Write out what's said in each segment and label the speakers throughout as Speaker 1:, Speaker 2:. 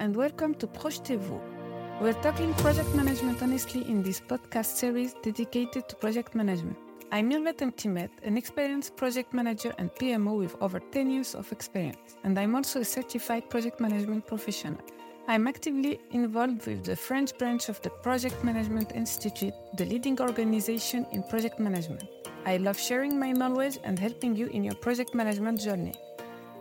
Speaker 1: and welcome to Projetez-vous. We're talking project management honestly in this podcast series dedicated to project management. I'm Mirvet Mtimet, an experienced project manager and PMO with over 10 years of experience, and I'm also a certified project management professional. I'm actively involved with the French branch of the Project Management Institute, the leading organization in project management. I love sharing my knowledge and helping you in your project management journey.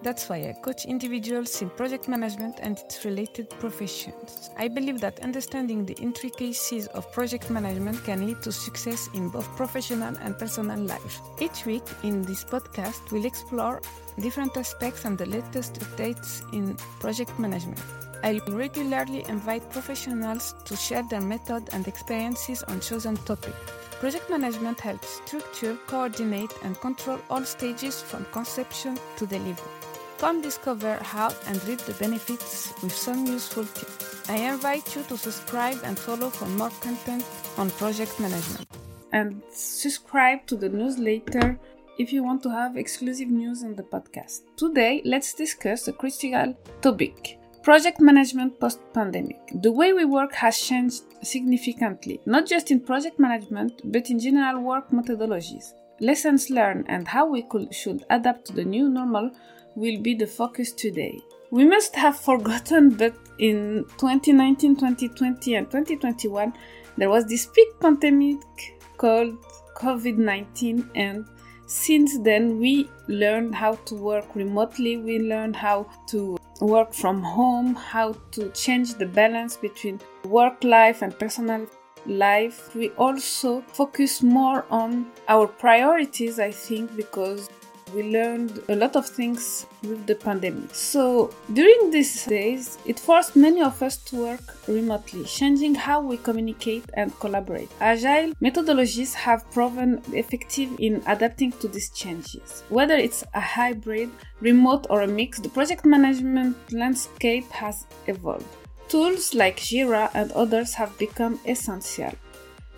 Speaker 1: That's why I coach individuals in project management and its related professions. I believe that understanding the intricacies of project management can lead to success in both professional and personal life. Each week in this podcast, we'll explore different aspects and the latest updates in project management. I regularly invite professionals to share their method and experiences on chosen topic. Project management helps structure, coordinate, and control all stages from conception to delivery. Come discover how and reap the benefits with some useful tips. I invite you to subscribe and follow for more content on project management. And subscribe to the newsletter if you want to have exclusive news on the podcast. Today, let's discuss a critical topic project management post pandemic. The way we work has changed significantly, not just in project management, but in general work methodologies. Lessons learned and how we could, should adapt to the new normal will be the focus today. We must have forgotten that in 2019, 2020, and 2021 there was this big pandemic called COVID 19, and since then we learned how to work remotely, we learned how to work from home, how to change the balance between work life and personal life. We also focus more on our priorities, I think, because we learned a lot of things with the pandemic. So, during these days, it forced many of us to work remotely, changing how we communicate and collaborate. Agile methodologies have proven effective in adapting to these changes. Whether it's a hybrid, remote, or a mix, the project management landscape has evolved. Tools like Jira and others have become essential,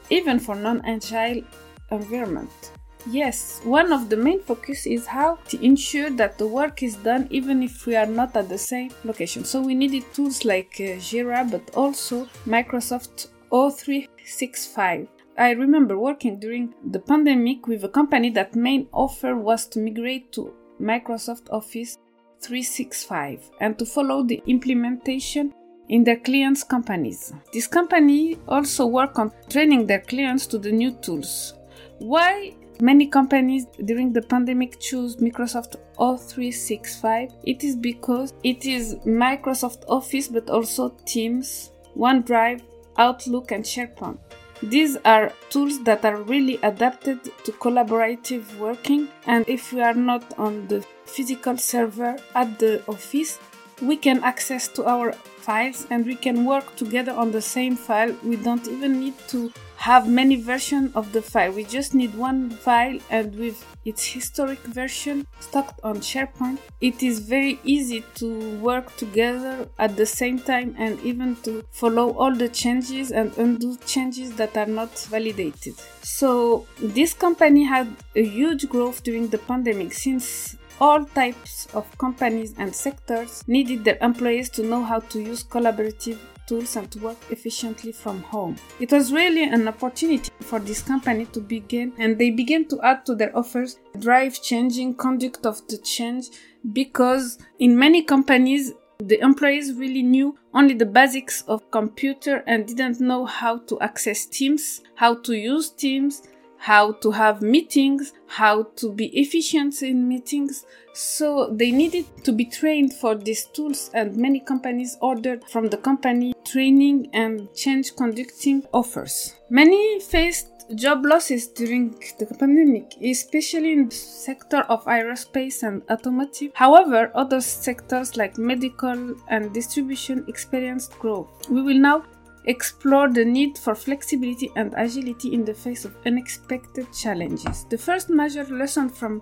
Speaker 1: even for non agile environments. Yes, one of the main focus is how to ensure that the work is done even if we are not at the same location. So we needed tools like uh, Jira but also Microsoft O365. I remember working during the pandemic with a company that main offer was to migrate to Microsoft Office 365 and to follow the implementation in their clients' companies. This company also work on training their clients to the new tools. Why Many companies during the pandemic choose Microsoft O365. It is because it is Microsoft Office but also Teams, OneDrive, Outlook, and SharePoint. These are tools that are really adapted to collaborative working, and if we are not on the physical server at the office, we can access to our files and we can work together on the same file. We don't even need to have many versions of the file. We just need one file and with its historic version stocked on SharePoint, it is very easy to work together at the same time and even to follow all the changes and undo changes that are not validated. So this company had a huge growth during the pandemic since all types of companies and sectors needed their employees to know how to use collaborative tools and to work efficiently from home. It was really an opportunity for this company to begin and they began to add to their offers drive changing conduct of the change because in many companies the employees really knew only the basics of computer and didn't know how to access Teams, how to use Teams, how to have meetings, how to be efficient in meetings. So they needed to be trained for these tools, and many companies ordered from the company training and change conducting offers. Many faced job losses during the pandemic, especially in the sector of aerospace and automotive. However, other sectors like medical and distribution experienced growth. We will now explore the need for flexibility and agility in the face of unexpected challenges. The first major lesson from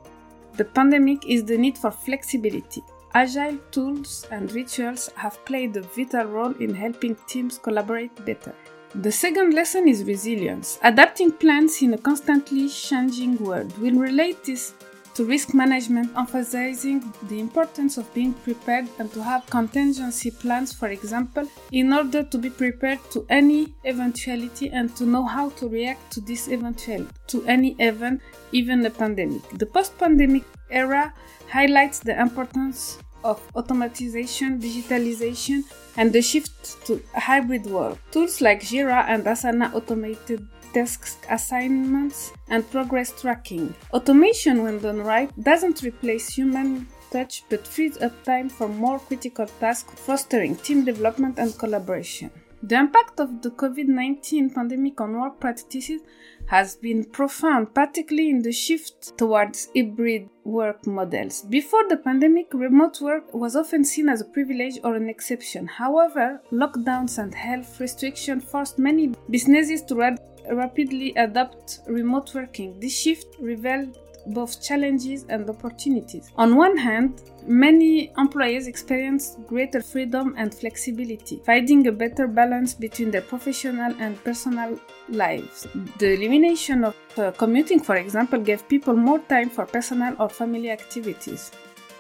Speaker 1: the pandemic is the need for flexibility. Agile tools and rituals have played a vital role in helping teams collaborate better. The second lesson is resilience. Adapting plans in a constantly changing world. We'll relate this to risk management, emphasizing the importance of being prepared and to have contingency plans, for example, in order to be prepared to any eventuality and to know how to react to this eventuality, to any event, even a pandemic. The post pandemic era highlights the importance of automatization, digitalization, and the shift to hybrid work. Tools like Jira and Asana automated tasks assignments and progress tracking. Automation, when done right, doesn't replace human touch but frees up time for more critical tasks, fostering team development and collaboration. The impact of the COVID 19 pandemic on work practices has been profound, particularly in the shift towards hybrid work models. Before the pandemic, remote work was often seen as a privilege or an exception. However, lockdowns and health restrictions forced many businesses to rapidly adopt remote working. This shift revealed both challenges and opportunities. On one hand, many employees experience greater freedom and flexibility, finding a better balance between their professional and personal lives. The elimination of uh, commuting, for example, gave people more time for personal or family activities.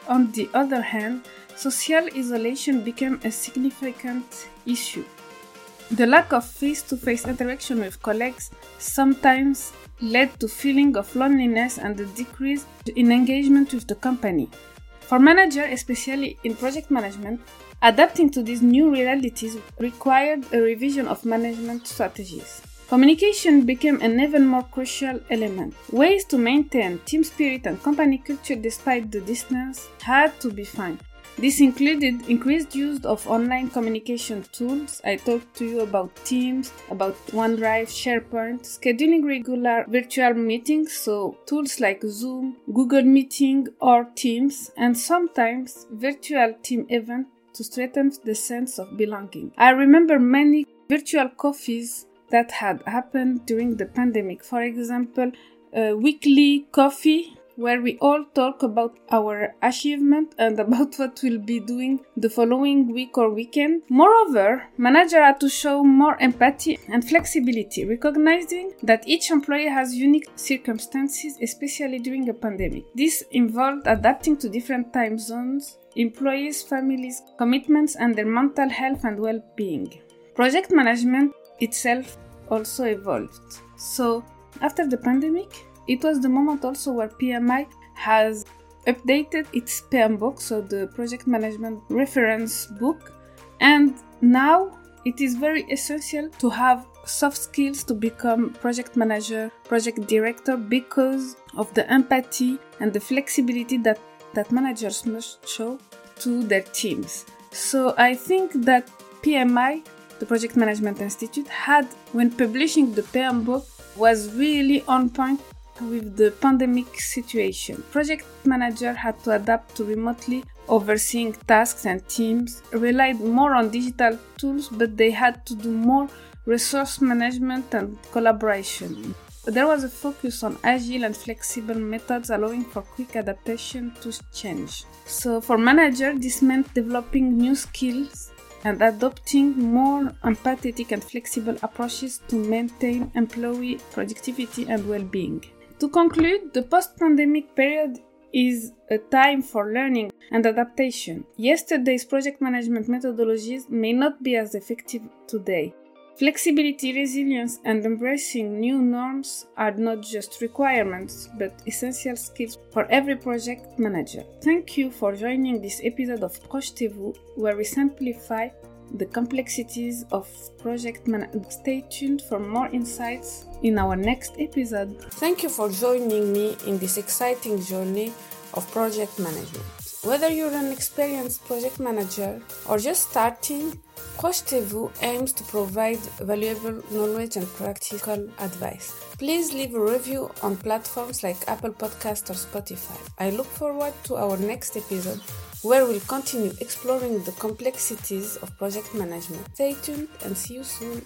Speaker 1: On the other hand, social isolation became a significant issue. The lack of face to face interaction with colleagues sometimes led to feeling of loneliness and a decrease in engagement with the company. For managers, especially in project management, adapting to these new realities required a revision of management strategies. Communication became an even more crucial element. Ways to maintain team spirit and company culture despite the distance had to be found. This included increased use of online communication tools. I talked to you about Teams, about OneDrive, SharePoint, scheduling regular virtual meetings, so tools like Zoom, Google Meeting, or Teams, and sometimes virtual team events to strengthen the sense of belonging. I remember many virtual coffees that had happened during the pandemic. For example, a weekly coffee where we all talk about our achievement and about what we'll be doing the following week or weekend. Moreover, manager had to show more empathy and flexibility, recognizing that each employee has unique circumstances, especially during a pandemic. This involved adapting to different time zones, employees, families, commitments, and their mental health and well-being. Project management itself also evolved. So, after the pandemic, it was the moment also where PMI has updated its PMBOK, so the project management reference book, and now it is very essential to have soft skills to become project manager, project director because of the empathy and the flexibility that, that managers must show to their teams. So I think that PMI, the Project Management Institute, had when publishing the PMBOK was really on point with the pandemic situation. Project manager had to adapt to remotely overseeing tasks and teams, relied more on digital tools, but they had to do more resource management and collaboration. There was a focus on agile and flexible methods allowing for quick adaptation to change. So for manager, this meant developing new skills and adopting more empathetic and flexible approaches to maintain employee productivity and well-being. To conclude, the post pandemic period is a time for learning and adaptation. Yesterday's project management methodologies may not be as effective today. Flexibility, resilience, and embracing new norms are not just requirements, but essential skills for every project manager. Thank you for joining this episode of Projetez-vous, where we simplify the complexities of project management. Stay tuned for more insights in our next episode. Thank you for joining me in this exciting journey of project management. Whether you're an experienced project manager or just starting, Projetez-vous aims to provide valuable knowledge and practical advice. Please leave a review on platforms like Apple Podcast or Spotify. I look forward to our next episode where we'll continue exploring the complexities of project management. Stay tuned and see you soon.